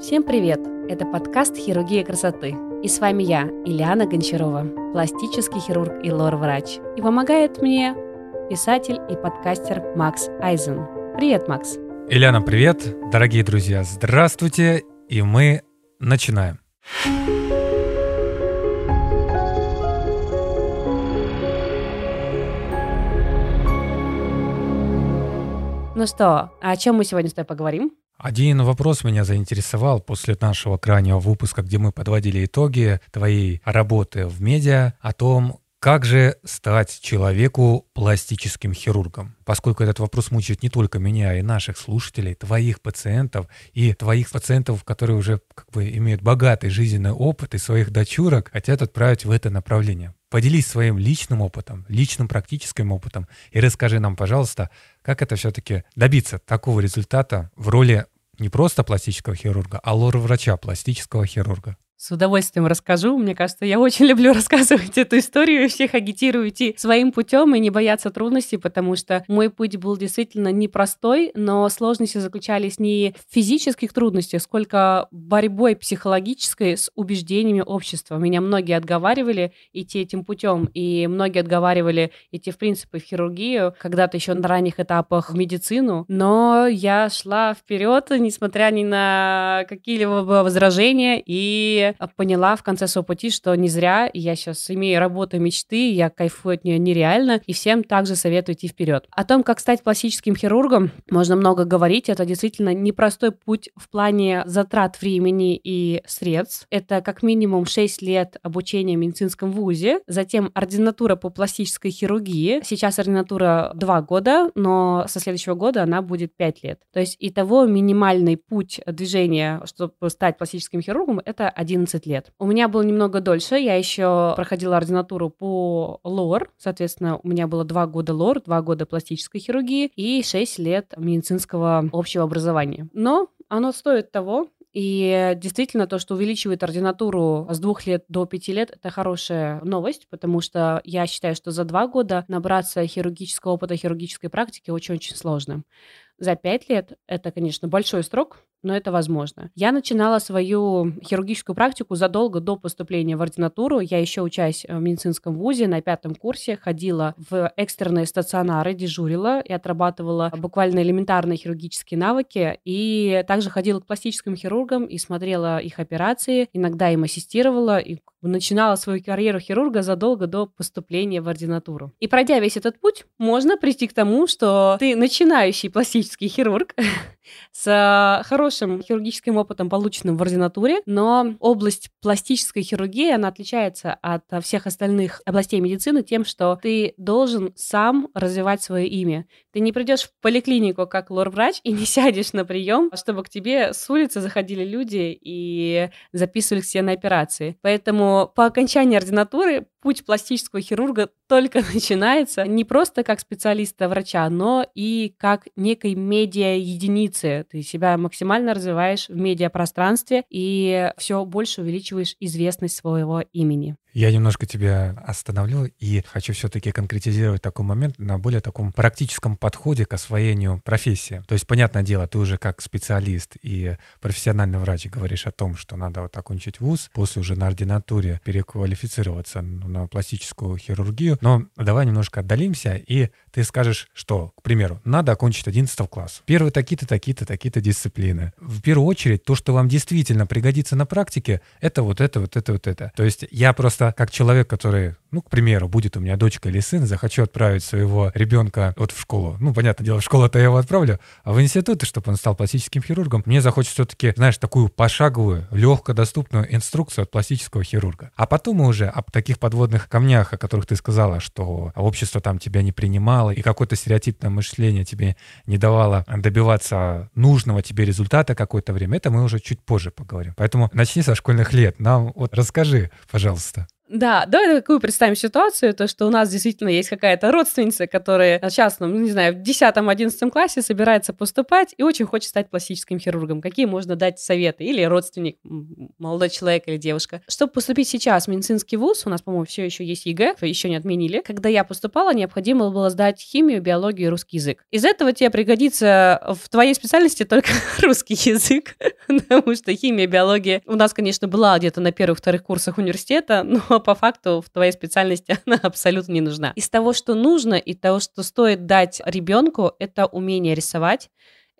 Всем привет! Это подкаст «Хирургия красоты». И с вами я, Ильяна Гончарова, пластический хирург и лор-врач. И помогает мне писатель и подкастер Макс Айзен. Привет, Макс! Ильяна, привет! Дорогие друзья, здравствуйте! И мы начинаем. Ну что, о чем мы сегодня с тобой поговорим? Один вопрос меня заинтересовал после нашего крайнего выпуска, где мы подводили итоги твоей работы в медиа, о том, как же стать человеку пластическим хирургом? Поскольку этот вопрос мучает не только меня и наших слушателей, твоих пациентов и твоих пациентов, которые уже как бы имеют богатый жизненный опыт и своих дочурок хотят отправить в это направление. Поделись своим личным опытом, личным практическим опытом и расскажи нам, пожалуйста, как это все-таки добиться такого результата в роли не просто пластического хирурга, а лор-врача пластического хирурга. С удовольствием расскажу. Мне кажется, я очень люблю рассказывать эту историю. Всех агитирую идти своим путем и не бояться трудностей, потому что мой путь был действительно непростой, но сложности заключались не в физических трудностях, сколько борьбой психологической с убеждениями общества. Меня многие отговаривали идти этим путем, и многие отговаривали идти, в принципе, в хирургию, когда-то еще на ранних этапах в медицину, но я шла вперед, несмотря ни на какие-либо возражения, и поняла в конце своего пути, что не зря я сейчас имею работу мечты, я кайфую от нее нереально, и всем также советую идти вперед. О том, как стать пластическим хирургом, можно много говорить. Это действительно непростой путь в плане затрат времени и средств. Это как минимум 6 лет обучения в медицинском вузе, затем ординатура по пластической хирургии. Сейчас ординатура 2 года, но со следующего года она будет 5 лет. То есть итого минимальный путь движения, чтобы стать пластическим хирургом, это 1 11 лет. У меня было немного дольше, я еще проходила ординатуру по лор, соответственно, у меня было 2 года лор, 2 года пластической хирургии и 6 лет медицинского общего образования. Но оно стоит того, и действительно, то, что увеличивает ординатуру с двух лет до пяти лет, это хорошая новость, потому что я считаю, что за два года набраться хирургического опыта, хирургической практики очень-очень сложно. За пять лет это, конечно, большой срок, но это возможно. Я начинала свою хирургическую практику задолго до поступления в ординатуру. Я еще учась в медицинском вузе на пятом курсе, ходила в экстренные стационары, дежурила и отрабатывала буквально элементарные хирургические навыки. И также ходила к пластическим хирургам и смотрела их операции, иногда им ассистировала и начинала свою карьеру хирурга задолго до поступления в ординатуру. И пройдя весь этот путь, можно прийти к тому, что ты начинающий пластический хирург, с э, хорошим хирургическим опытом, полученным в ординатуре, но область пластической хирургии, она отличается от всех остальных областей медицины тем, что ты должен сам развивать свое имя. Ты не придешь в поликлинику как лор-врач и не сядешь на прием, чтобы к тебе с улицы заходили люди и записывали к на операции. Поэтому по окончании ординатуры путь пластического хирурга только начинается не просто как специалиста-врача, но и как некой медиа-единицы. Ты себя максимально развиваешь в медиапространстве и все больше увеличиваешь известность своего имени. Я немножко тебя остановлю и хочу все-таки конкретизировать такой момент на более таком практическом подходе к освоению профессии. То есть, понятное дело, ты уже как специалист и профессиональный врач говоришь о том, что надо вот окончить вуз, после уже на ординатуре переквалифицироваться на пластическую хирургию. Но давай немножко отдалимся, и ты скажешь, что, к примеру, надо окончить 11 класс. Первые такие-то, такие-то, такие-то дисциплины. В первую очередь, то, что вам действительно пригодится на практике, это вот это, вот это, вот это. То есть я просто как человек, который ну, к примеру, будет у меня дочка или сын, захочу отправить своего ребенка вот в школу. Ну, понятное дело, в школу-то я его отправлю, а в институт, чтобы он стал пластическим хирургом, мне захочется все-таки, знаешь, такую пошаговую, легко доступную инструкцию от пластического хирурга. А потом мы уже об таких подводных камнях, о которых ты сказала, что общество там тебя не принимало, и какое-то стереотипное мышление тебе не давало добиваться нужного тебе результата какое-то время, это мы уже чуть позже поговорим. Поэтому начни со школьных лет. Нам вот расскажи, пожалуйста. Да, давай такую представим ситуацию, то, что у нас действительно есть какая-то родственница, которая сейчас, ну, не знаю, в 10-11 классе собирается поступать и очень хочет стать пластическим хирургом. Какие можно дать советы? Или родственник, молодой человек или девушка. Чтобы поступить сейчас в медицинский вуз, у нас, по-моему, все еще есть ЕГЭ, еще не отменили. Когда я поступала, необходимо было сдать химию, биологию и русский язык. Из этого тебе пригодится в твоей специальности только русский язык, потому что химия, биология у нас, конечно, была где-то на первых-вторых курсах университета, но по факту в твоей специальности она абсолютно не нужна. Из того, что нужно, и того, что стоит дать ребенку, это умение рисовать,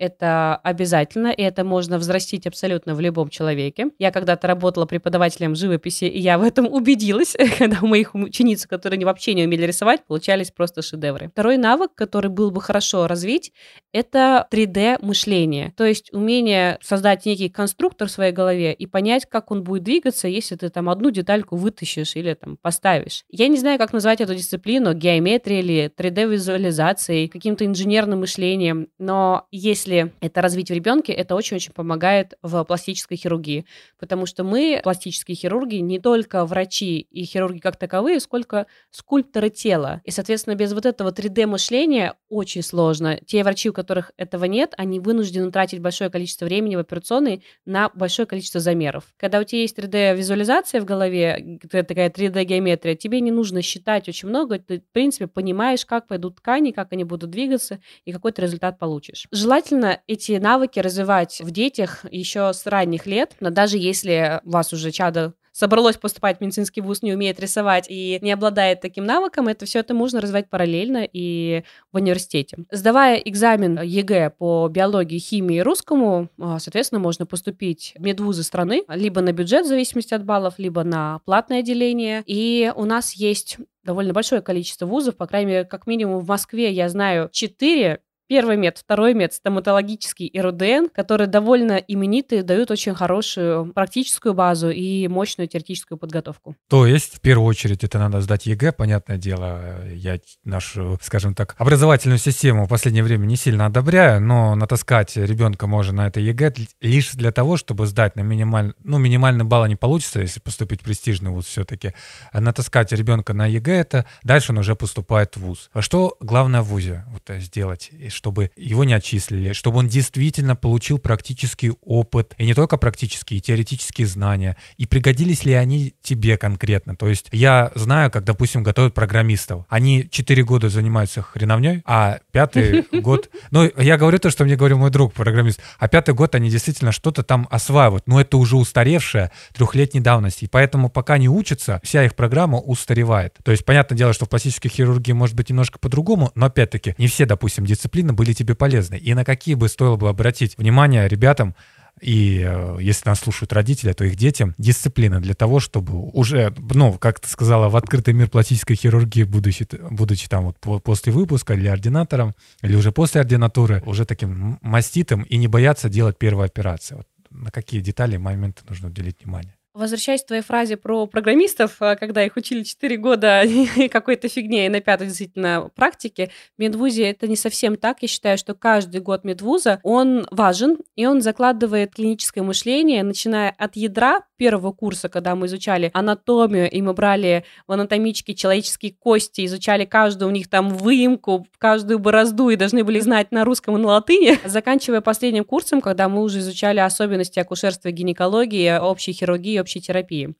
это обязательно, и это можно взрастить абсолютно в любом человеке. Я когда-то работала преподавателем живописи, и я в этом убедилась, когда у моих учениц, которые вообще не умели рисовать, получались просто шедевры. Второй навык, который был бы хорошо развить, это 3D-мышление. То есть умение создать некий конструктор в своей голове и понять, как он будет двигаться, если ты там одну детальку вытащишь или там поставишь. Я не знаю, как назвать эту дисциплину, геометрия или 3D-визуализацией, каким-то инженерным мышлением, но если если это развить в ребенке, это очень-очень помогает в пластической хирургии, потому что мы, пластические хирурги, не только врачи и хирурги как таковые, сколько скульпторы тела. И, соответственно, без вот этого 3D-мышления очень сложно. Те врачи, у которых этого нет, они вынуждены тратить большое количество времени в операционной на большое количество замеров. Когда у тебя есть 3D-визуализация в голове, такая 3D-геометрия, тебе не нужно считать очень много, ты, в принципе, понимаешь, как пойдут ткани, как они будут двигаться, и какой ты результат получишь. Желательно желательно эти навыки развивать в детях еще с ранних лет, но даже если у вас уже чадо собралось поступать в медицинский вуз, не умеет рисовать и не обладает таким навыком, это все это можно развивать параллельно и в университете. Сдавая экзамен ЕГЭ по биологии, химии и русскому, а, соответственно, можно поступить в медвузы страны, либо на бюджет в зависимости от баллов, либо на платное отделение. И у нас есть довольно большое количество вузов, по крайней мере, как минимум в Москве я знаю 4 Первый мед, второй мед, стоматологический и РУДН, которые довольно именитые, дают очень хорошую практическую базу и мощную теоретическую подготовку. То есть, в первую очередь, это надо сдать ЕГЭ, понятное дело. Я нашу, скажем так, образовательную систему в последнее время не сильно одобряю, но натаскать ребенка можно на это ЕГЭ лишь для того, чтобы сдать на минимальный, ну, минимальный балл не получится, если поступить в престижный вуз все-таки. А натаскать ребенка на ЕГЭ, это дальше он уже поступает в вуз. А что главное в вузе вот, сделать? Чтобы его не отчислили, чтобы он действительно получил практический опыт, и не только практические, и теоретические знания, и пригодились ли они тебе конкретно. То есть я знаю, как, допустим, готовят программистов. Они 4 года занимаются хреновней, а пятый год... Ну, я говорю то, что мне говорил мой друг, программист, а пятый год они действительно что-то там осваивают, но это уже устаревшее трехлетней давности, и поэтому пока не учатся, вся их программа устаревает. То есть, понятное дело, что в пластической хирургии может быть немножко по-другому, но опять-таки не все, допустим, дисциплины действительно были тебе полезны, и на какие бы стоило бы обратить внимание ребятам, и э, если нас слушают родители, то их детям дисциплина для того, чтобы уже, ну, как ты сказала, в открытый мир пластической хирургии, будучи, будучи там вот после выпуска или ординатором, или уже после ординатуры, уже таким маститым и не бояться делать первую операцию. Вот на какие детали, моменты нужно уделить внимание? Возвращаясь к твоей фразе про программистов, э, когда их учили 4 года какой-то фигне и на пятой действительно практике, в медвузе это не совсем так. Я считаю, что каждый год медвуза, он важен, и он закладывает клиническое мышление, начиная от ядра первого курса, когда мы изучали анатомию, и мы брали в анатомичке человеческие кости, изучали каждую у них там выемку, каждую борозду, и должны были знать на русском и на латыни, заканчивая последним курсом, когда мы уже изучали особенности акушерства гинекологии, общей хирургии, общей терапии.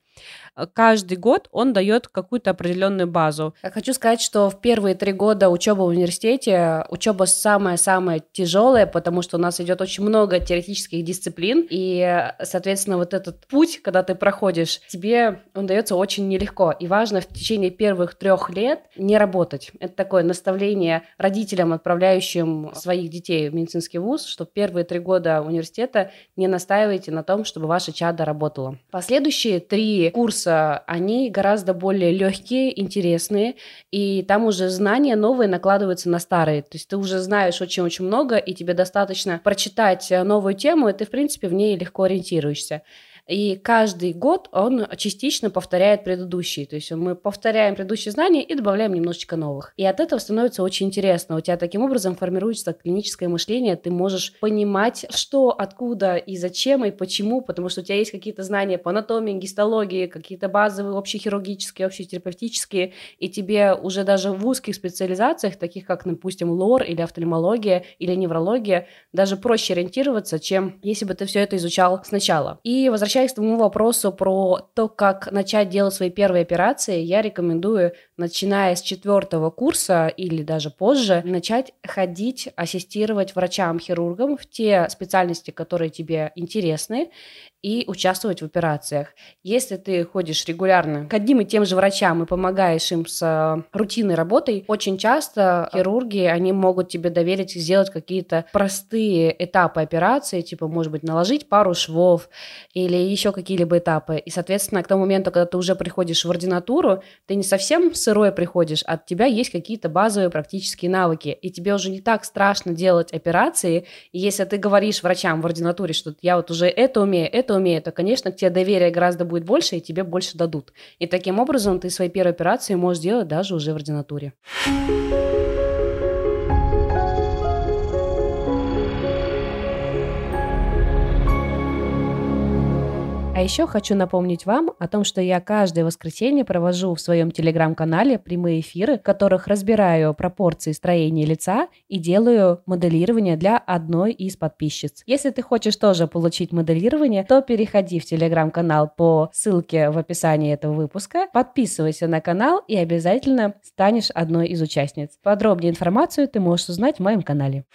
Э, каждый год он дает какую-то определенную базу. Хочу сказать, что в первые три года учебы в университете учеба самая-самая тяжелая, потому что у нас идет очень много теоретических дисциплин, и, соответственно, вот этот путь, когда ты проходишь, тебе он дается очень нелегко. И важно в течение первых трех лет не работать. Это такое наставление родителям, отправляющим своих детей в медицинский вуз, что первые три года университета не настаивайте на том, чтобы ваша чада работала. Последующие три курса, они гораздо более легкие, интересные, и там уже знания новые накладываются на старые. То есть ты уже знаешь очень-очень много, и тебе достаточно прочитать новую тему, и ты, в принципе, в ней легко ориентируешься. И каждый год он частично повторяет предыдущий. То есть мы повторяем предыдущие знания и добавляем немножечко новых. И от этого становится очень интересно. У тебя таким образом формируется клиническое мышление, ты можешь понимать, что, откуда и зачем и почему, потому что у тебя есть какие-то знания по анатомии, гистологии, какие-то базовые общехирургические, общетерапевтические, и тебе уже даже в узких специализациях, таких как, допустим, лор или офтальмология или неврология, даже проще ориентироваться, чем если бы ты все это изучал сначала. И возвращаясь к тому вопросу про то, как начать делать свои первые операции, я рекомендую, начиная с четвертого курса или даже позже, начать ходить, ассистировать врачам-хирургам в те специальности, которые тебе интересны, и участвовать в операциях. Если ты ходишь регулярно к одним и тем же врачам и помогаешь им с э, рутинной работой, очень часто хирурги, они могут тебе доверить сделать какие-то простые этапы операции, типа, может быть, наложить пару швов или еще какие-либо этапы. И, соответственно, к тому моменту, когда ты уже приходишь в ординатуру, ты не совсем сырой приходишь, от тебя есть какие-то базовые практические навыки, и тебе уже не так страшно делать операции. И если ты говоришь врачам в ординатуре, что я вот уже это умею, это умеет, то, конечно, к тебе доверие гораздо будет больше, и тебе больше дадут. И таким образом ты свои первые операции можешь делать даже уже в ординатуре. А еще хочу напомнить вам о том, что я каждое воскресенье провожу в своем телеграм-канале прямые эфиры, в которых разбираю пропорции строения лица и делаю моделирование для одной из подписчиц. Если ты хочешь тоже получить моделирование, то переходи в телеграм-канал по ссылке в описании этого выпуска, подписывайся на канал и обязательно станешь одной из участниц. Подробнее информацию ты можешь узнать в моем канале.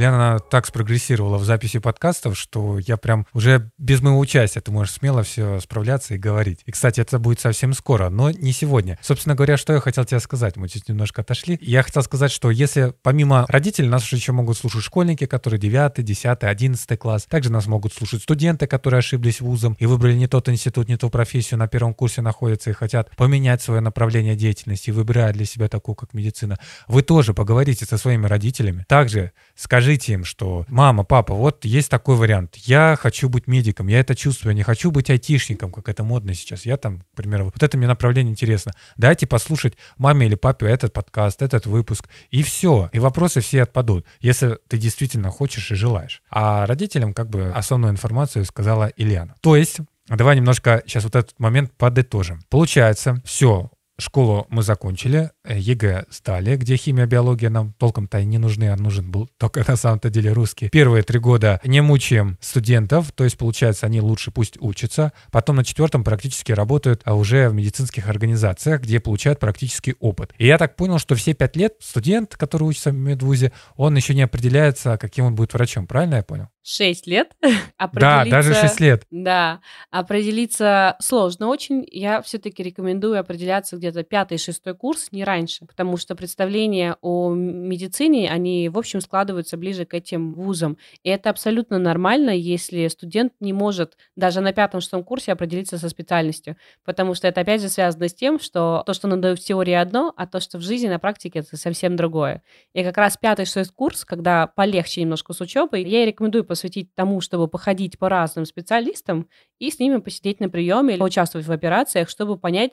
Лена так спрогрессировала в записи подкастов, что я прям уже без моего участия ты можешь смело все справляться и говорить. И, кстати, это будет совсем скоро, но не сегодня. Собственно говоря, что я хотел тебе сказать? Мы чуть немножко отошли. Я хотел сказать, что если помимо родителей нас еще могут слушать школьники, которые 9, 10, 11 класс. Также нас могут слушать студенты, которые ошиблись вузом и выбрали не тот институт, не ту профессию, на первом курсе находятся и хотят поменять свое направление деятельности и выбирают для себя такую, как медицина. Вы тоже поговорите со своими родителями. Также скажите, скажите им, что мама, папа, вот есть такой вариант. Я хочу быть медиком, я это чувствую, я не хочу быть айтишником, как это модно сейчас. Я там, к примеру, вот это мне направление интересно. Дайте послушать маме или папе этот подкаст, этот выпуск, и все. И вопросы все отпадут, если ты действительно хочешь и желаешь. А родителям как бы основную информацию сказала Ильяна. То есть Давай немножко сейчас вот этот момент подытожим. Получается, все, Школу мы закончили, э, ЕГЭ сдали, где химия, биология нам толком-то и не нужны, а нужен был только на самом-то деле русский. Первые три года не мучаем студентов, то есть, получается, они лучше пусть учатся. Потом на четвертом практически работают а уже в медицинских организациях, где получают практический опыт. И я так понял, что все пять лет студент, который учится в медвузе, он еще не определяется, каким он будет врачом. Правильно я понял? 6 лет. Да, даже 6 лет. Да, определиться сложно очень. Я все-таки рекомендую определяться где-то пятый, шестой курс, не раньше, потому что представления о медицине, они, в общем, складываются ближе к этим вузам. И это абсолютно нормально, если студент не может даже на пятом-шестом курсе определиться со специальностью, потому что это, опять же, связано с тем, что то, что надо в теории одно, а то, что в жизни на практике, это совсем другое. И как раз пятый-шестой курс, когда полегче немножко с учебой, я и рекомендую посвятить тому, чтобы походить по разным специалистам и с ними посидеть на приеме или участвовать в операциях, чтобы понять,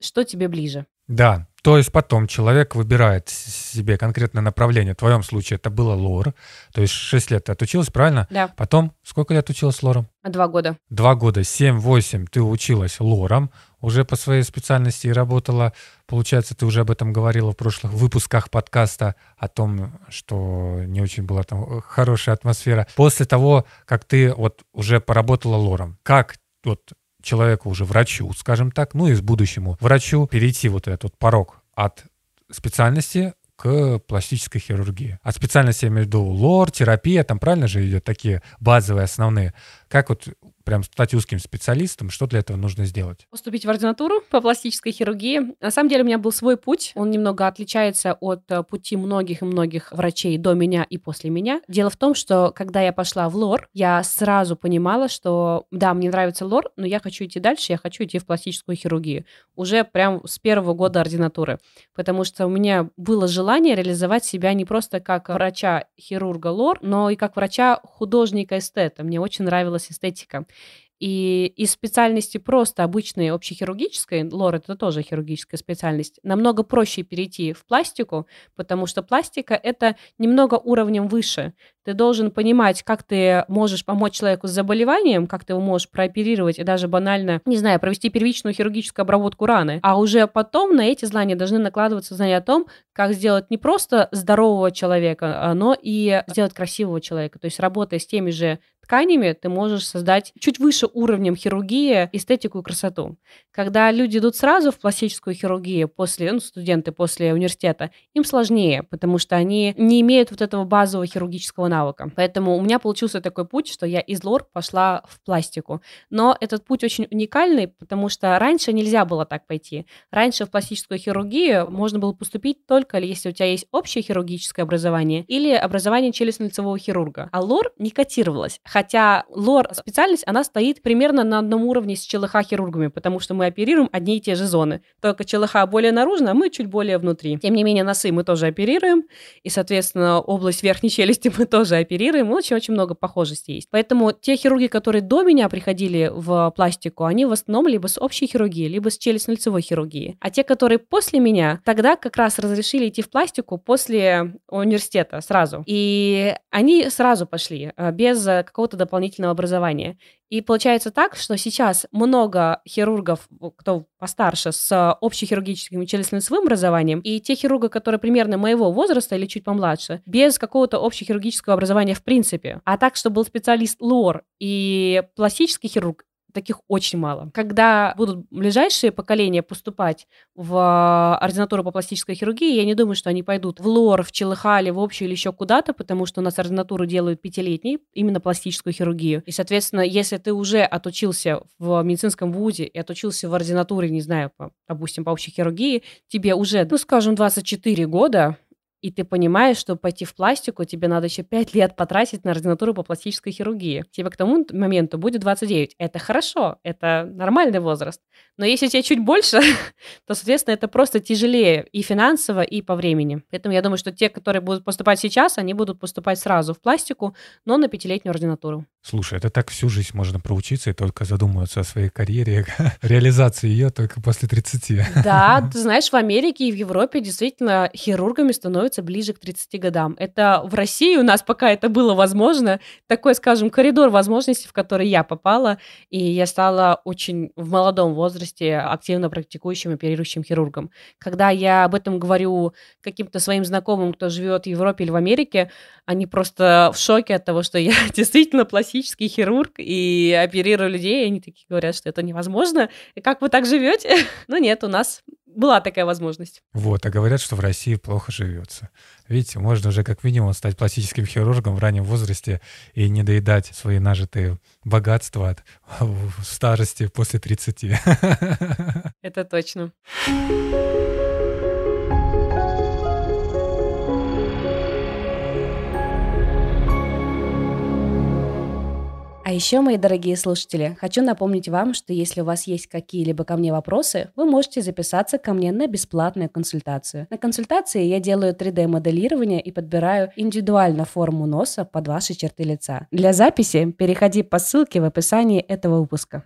что тебе ближе. Да, то есть потом человек выбирает себе конкретное направление. В твоем случае это было лор. То есть 6 лет ты отучилась, правильно? Да. Потом сколько лет училась лором? Два года. Два года, 7-8 ты училась лором уже по своей специальности и работала. Получается, ты уже об этом говорила в прошлых выпусках подкаста, о том, что не очень была там хорошая атмосфера. После того, как ты вот уже поработала лором, как вот человеку уже врачу, скажем так, ну и с будущему врачу перейти вот этот порог от специальности к пластической хирургии. От специальности я имею в виду лор, терапия, там правильно же идет такие базовые, основные. Как вот прям стать узким специалистом, что для этого нужно сделать? Поступить в ординатуру по пластической хирургии. На самом деле у меня был свой путь. Он немного отличается от э, пути многих и многих врачей до меня и после меня. Дело в том, что когда я пошла в лор, я сразу понимала, что да, мне нравится лор, но я хочу идти дальше, я хочу идти в пластическую хирургию. Уже прям с первого года ординатуры. Потому что у меня было желание реализовать себя не просто как врача-хирурга лор, но и как врача-художника-эстета. Мне очень нравилась эстетика. И из специальности просто обычной общехирургической, лор это тоже хирургическая специальность, намного проще перейти в пластику, потому что пластика это немного уровнем выше. Ты должен понимать, как ты можешь помочь человеку с заболеванием, как ты его можешь прооперировать и даже банально, не знаю, провести первичную хирургическую обработку раны. А уже потом на эти знания должны накладываться знания о том, как сделать не просто здорового человека, но и сделать красивого человека. То есть работая с теми же тканями ты можешь создать чуть выше уровнем хирургии эстетику и красоту. Когда люди идут сразу в пластическую хирургию после, ну, студенты после университета, им сложнее, потому что они не имеют вот этого базового хирургического навыка. Поэтому у меня получился такой путь, что я из лор пошла в пластику. Но этот путь очень уникальный, потому что раньше нельзя было так пойти. Раньше в пластическую хирургию можно было поступить только если у тебя есть общее хирургическое образование или образование челюстно-лицевого хирурга. А лор не котировалось хотя лор-специальность, она стоит примерно на одном уровне с ЧЛХ-хирургами, потому что мы оперируем одни и те же зоны. Только ЧЛХ более наружно, а мы чуть более внутри. Тем не менее, носы мы тоже оперируем, и, соответственно, область верхней челюсти мы тоже оперируем. Очень-очень много похожестей есть. Поэтому те хирурги, которые до меня приходили в пластику, они в основном либо с общей хирургии, либо с челюстно-лицевой хирургии. А те, которые после меня, тогда как раз разрешили идти в пластику после университета сразу. И они сразу пошли, э, без какого какого-то дополнительного образования. И получается так, что сейчас много хирургов, кто постарше, с общехирургическим и челюстно-лицевым образованием, и те хирурги, которые примерно моего возраста или чуть помладше, без какого-то общехирургического образования в принципе. А так, что был специалист ЛОР и пластический хирург, таких очень мало. Когда будут ближайшие поколения поступать в ординатуру по пластической хирургии, я не думаю, что они пойдут в ЛОР, в Челыхале, в общую или еще куда-то, потому что у нас ординатуру делают пятилетней, именно пластическую хирургию. И, соответственно, если ты уже отучился в медицинском вузе и отучился в ординатуре, не знаю, по, допустим, по общей хирургии, тебе уже, ну, скажем, 24 года, и ты понимаешь, что пойти в пластику, тебе надо еще 5 лет потратить на ординатуру по пластической хирургии. Тебе к тому моменту будет 29. Это хорошо, это нормальный возраст. Но если тебе чуть больше, то, соответственно, это просто тяжелее и финансово, и по времени. Поэтому я думаю, что те, которые будут поступать сейчас, они будут поступать сразу в пластику, но на пятилетнюю ординатуру. Слушай, это так всю жизнь можно проучиться и только задумываться о своей карьере, реализации ее только после 30. Да, ты знаешь, в Америке и в Европе действительно хирургами становятся ближе к 30 годам. Это в России у нас пока это было возможно, такой, скажем, коридор возможностей, в который я попала, и я стала очень в молодом возрасте активно практикующим оперирующим хирургом. Когда я об этом говорю каким-то своим знакомым, кто живет в Европе или в Америке, они просто в шоке от того, что я действительно пластический хирург и оперирую людей, и они такие говорят, что это невозможно. И как вы так живете? ну нет, у нас была такая возможность. Вот, а говорят, что в России плохо живется. Видите, можно уже как минимум стать пластическим хирургом в раннем возрасте и не доедать свои нажитые богатства от старости после 30. Это точно. Еще, мои дорогие слушатели, хочу напомнить вам, что если у вас есть какие-либо ко мне вопросы, вы можете записаться ко мне на бесплатную консультацию. На консультации я делаю 3D-моделирование и подбираю индивидуально форму носа под ваши черты лица. Для записи переходи по ссылке в описании этого выпуска.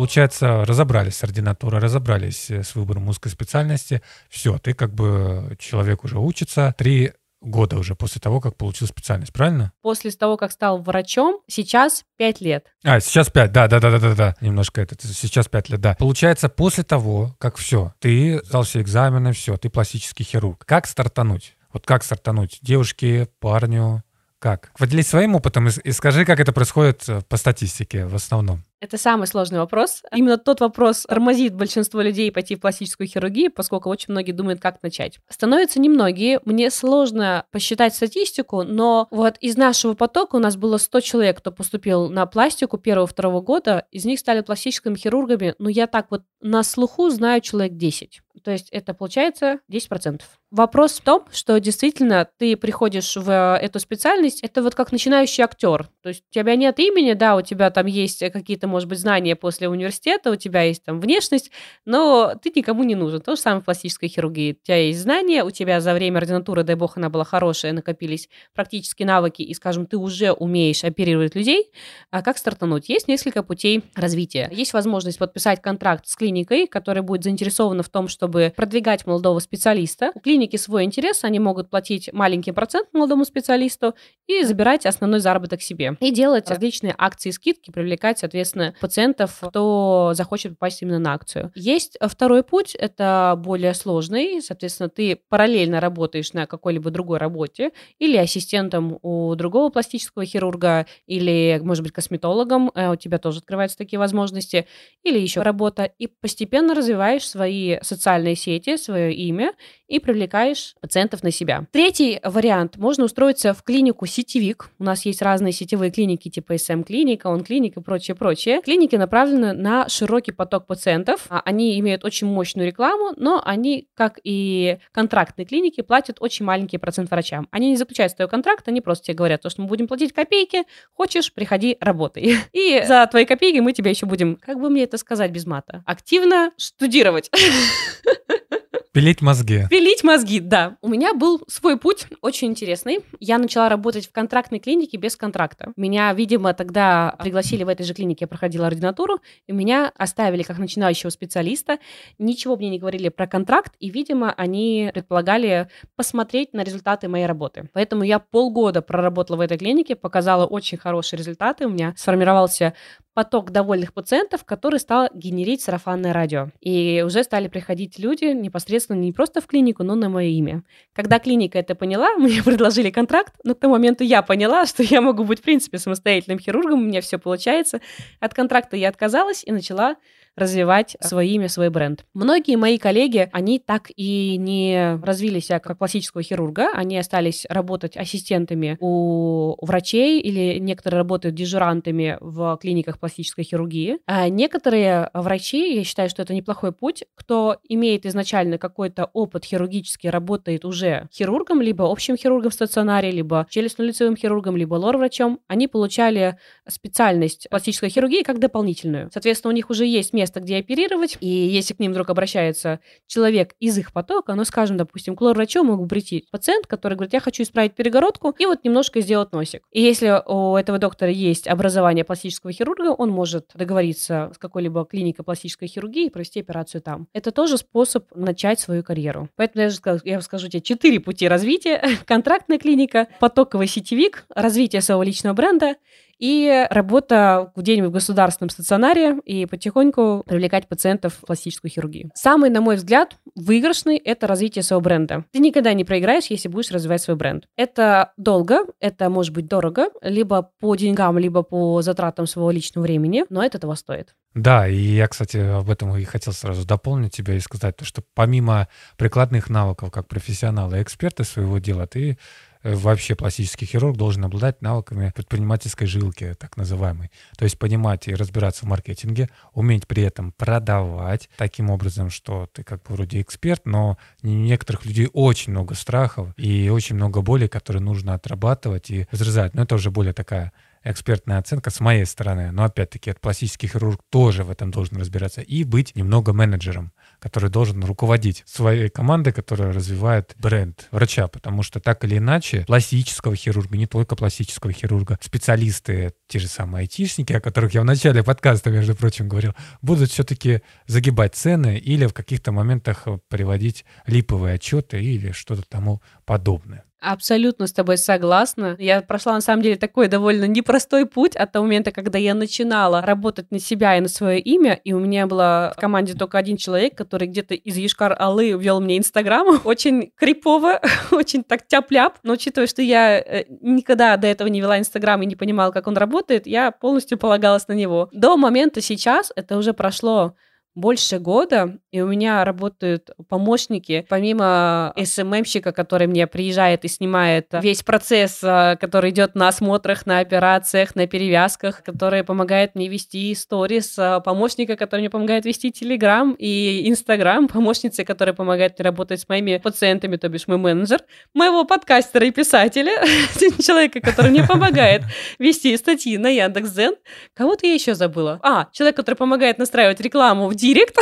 Получается, разобрались с ординатурой, разобрались э, с выбором узкой специальности. Все, ты как бы человек уже учится. Три года уже после того, как получил специальность, правильно? После того, как стал врачом, сейчас пять лет. А, сейчас пять, да, да, да, да, да, да. Немножко это, сейчас пять лет, да. Получается, после того, как все, ты сдал все экзамены, все, ты пластический хирург. Как стартануть? Вот как стартануть? Девушке, парню, Как? Поделись своим опытом и, и скажи, как это происходит э, по статистике в основном. Это самый сложный вопрос. Именно тот вопрос тормозит большинство людей пойти в пластическую хирургию, поскольку очень многие думают, как начать. Становятся немногие. Мне сложно посчитать статистику, но вот из нашего потока у нас было 100 человек, кто поступил на пластику первого-второго года. Из них стали пластическими хирургами. Но я так вот на слуху знаю человек 10. То есть это получается 10%. Вопрос в том, что действительно ты приходишь в эту специальность, это вот как начинающий актер. То есть у тебя нет имени, да, у тебя там есть какие-то, может быть, знания после университета, у тебя есть там внешность, но ты никому не нужен. То же самое в пластической хирургии. У тебя есть знания, у тебя за время ординатуры, дай бог, она была хорошая, накопились практические навыки, и, скажем, ты уже умеешь оперировать людей. А как стартануть? Есть несколько путей развития. Есть возможность подписать контракт с клиникой, которая будет заинтересована в том, чтобы продвигать молодого специалиста. У клиники свой интерес, они могут платить маленький процент молодому специалисту и забирать основной заработок себе. И делать различные акции, скидки, привлекать, соответственно, пациентов, кто захочет попасть именно на акцию. Есть второй путь, это более сложный, соответственно, ты параллельно работаешь на какой-либо другой работе или ассистентом у другого пластического хирурга, или, может быть, косметологом, э, у тебя тоже открываются такие возможности, или еще работа, и постепенно развиваешь свои социальные сети, свое имя и привлекаешь пациентов на себя. Третий вариант. Можно устроиться в клинику сетевик. У нас есть разные сетевые клиники, типа SM-клиника, он-клиник и прочее, прочее. Клиники направлены на широкий поток пациентов. А они имеют очень мощную рекламу, но они, как и контрактные клиники, платят очень маленький процент врачам. Они не заключают с тобой контракт, они просто тебе говорят, то, что мы будем платить копейки, хочешь, приходи, работай. И за твои копейки мы тебя еще будем, как бы мне это сказать без мата, активно штудировать. Пилить мозги. Пилить мозги, да. У меня был свой путь, очень интересный. Я начала работать в контрактной клинике без контракта. Меня, видимо, тогда пригласили в этой же клинике, я проходила ординатуру, и меня оставили как начинающего специалиста. Ничего мне не говорили про контракт, и, видимо, они предполагали посмотреть на результаты моей работы. Поэтому я полгода проработала в этой клинике, показала очень хорошие результаты. У меня сформировался поток довольных пациентов, который стал генерить сарафанное радио. И уже стали приходить люди непосредственно не просто в клинику, но на мое имя. Когда клиника это поняла, мне предложили контракт, но к тому моменту я поняла, что я могу быть, в принципе, самостоятельным хирургом, у меня все получается. От контракта я отказалась и начала развивать свое имя, свой бренд. Многие мои коллеги, они так и не развили себя как классического хирурга, они остались работать ассистентами у врачей или некоторые работают дежурантами в клиниках пластической хирургии. А некоторые врачи, я считаю, что это неплохой путь, кто имеет изначально какой-то опыт хирургический, работает уже хирургом, либо общим хирургом в стационаре, либо челюстно-лицевым хирургом, либо лор-врачом, они получали специальность пластической хирургии как дополнительную. Соответственно, у них уже есть место, где оперировать, и если к ним вдруг обращается человек из их потока, ну, скажем, допустим, к лор-врачу могут прийти пациент, который говорит, я хочу исправить перегородку и вот немножко сделать носик. И если у этого доктора есть образование пластического хирурга, он может договориться с какой-либо клиникой пластической хирургии и провести операцию там. Это тоже способ начать свою карьеру. Поэтому я, же я скажу тебе четыре пути развития. Контрактная клиника, потоковый сетевик, развитие своего личного бренда и работа где-нибудь в государственном стационаре и потихоньку привлекать пациентов в пластическую хирургию. Самый, на мой взгляд, выигрышный – это развитие своего бренда. Ты никогда не проиграешь, если будешь развивать свой бренд. Это долго, это может быть дорого, либо по деньгам, либо по затратам своего личного времени, но это того стоит. Да, и я, кстати, об этом и хотел сразу дополнить тебя и сказать, то, что помимо прикладных навыков как профессионала и эксперта своего дела, ты вообще пластический хирург должен обладать навыками предпринимательской жилки, так называемой. То есть понимать и разбираться в маркетинге, уметь при этом продавать таким образом, что ты как бы вроде эксперт, но у некоторых людей очень много страхов и очень много боли, которые нужно отрабатывать и разрезать. Но это уже более такая экспертная оценка с моей стороны. Но опять-таки, этот пластический хирург тоже в этом должен разбираться и быть немного менеджером, который должен руководить своей командой, которая развивает бренд врача, потому что так или иначе пластического хирурга, не только пластического хирурга, специалисты, те же самые айтишники, о которых я в начале подкаста, между прочим, говорил, будут все-таки загибать цены или в каких-то моментах приводить липовые отчеты или что-то тому подобное. Абсолютно с тобой согласна. Я прошла, на самом деле, такой довольно непростой путь от того момента, когда я начинала работать на себя и на свое имя, и у меня была в команде только один человек, который где-то из Ешкар-Алы ввел мне Инстаграм. Очень крипово, очень так тяп-ляп. Но учитывая, что я э, никогда до этого не вела Инстаграм и не понимала, как он работает, я полностью полагалась на него. До момента сейчас, это уже прошло больше года, и у меня работают помощники, помимо СММщика, который мне приезжает и снимает весь процесс, а, который идет на осмотрах, на операциях, на перевязках, который помогает мне вести сторис, а, помощника, который мне помогает вести Телеграм и Инстаграм, помощницы, которая помогает мне работать с моими пациентами, то бишь мой менеджер, моего подкастера и писателя, человека, который мне помогает вести статьи на Яндекс.Зен. Кого-то я еще забыла. А, человек, который помогает настраивать рекламу в директ.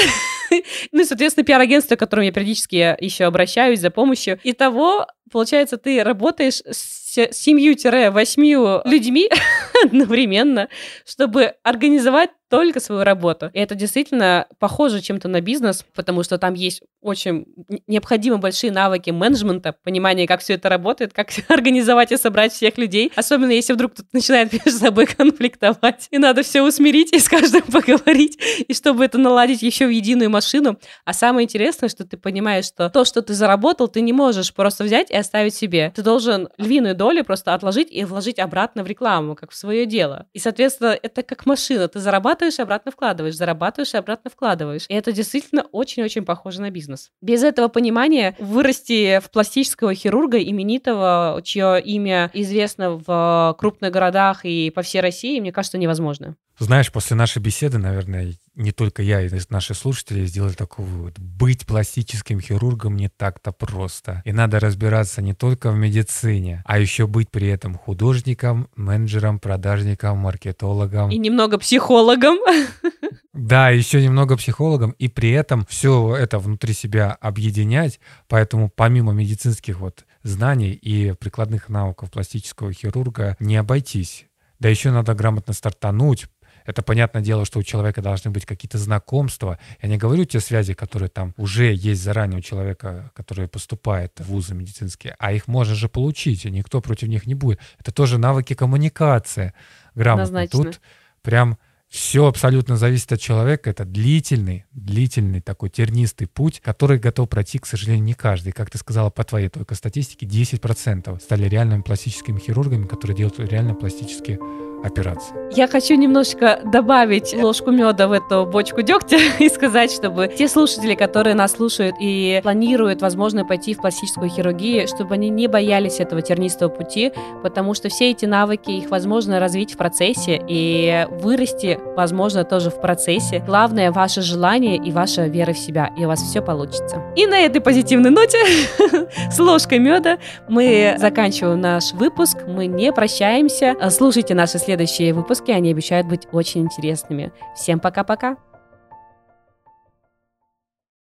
ну и, соответственно, пиар-агентство, к которому я периодически еще обращаюсь за помощью. Итого, получается, ты работаешь с 7-8 людьми одновременно, чтобы организовать только свою работу. И это действительно похоже чем-то на бизнес, потому что там есть очень необходимы большие навыки менеджмента, понимание, как все это работает, как организовать и собрать всех людей. Особенно если вдруг кто-то начинает между собой конфликтовать. И надо все усмирить и с каждым поговорить, и чтобы это наладить еще в единую машину. А самое интересное, что ты понимаешь, что то, что ты заработал, ты не можешь просто взять и оставить себе. Ты должен львиную долю просто отложить и вложить обратно в рекламу, как в свое дело. И, соответственно, это как машина. Ты зарабатываешь и обратно вкладываешь, зарабатываешь и обратно вкладываешь. И это действительно очень-очень похоже на бизнес. Без этого понимания вырасти в пластического хирурга именитого, чье имя известно в крупных городах и по всей России, мне кажется, невозможно. Знаешь, после нашей беседы, наверное, не только я и наши слушатели сделали такой вывод. Быть пластическим хирургом не так-то просто. И надо разбираться не только в медицине, а еще быть при этом художником, менеджером, продажником, маркетологом. И немного психологом. Да, еще немного психологом, и при этом все это внутри себя объединять. Поэтому помимо медицинских вот знаний и прикладных навыков пластического хирурга не обойтись. Да еще надо грамотно стартануть, это понятное дело, что у человека должны быть какие-то знакомства. Я не говорю те связи, которые там уже есть заранее у человека, который поступает в вузы медицинские, а их можно же получить, и никто против них не будет. Это тоже навыки коммуникации грамотно. Тут прям все абсолютно зависит от человека. Это длительный, длительный такой тернистый путь, который готов пройти, к сожалению, не каждый. Как ты сказала, по твоей только статистике, 10% стали реальными пластическими хирургами, которые делают реально пластические операции. Я хочу немножко добавить ложку меда в эту бочку дегтя и сказать, чтобы те слушатели, которые нас слушают и планируют, возможно, пойти в пластическую хирургию, чтобы они не боялись этого тернистого пути, потому что все эти навыки, их возможно развить в процессе и вырасти, возможно, тоже в процессе. Главное ваше желание и ваша вера в себя, и у вас все получится. И на этой позитивной ноте с ложкой меда мы заканчиваем наш выпуск. Мы не прощаемся. Слушайте наши следующие выпуски, они обещают быть очень интересными. Всем пока-пока!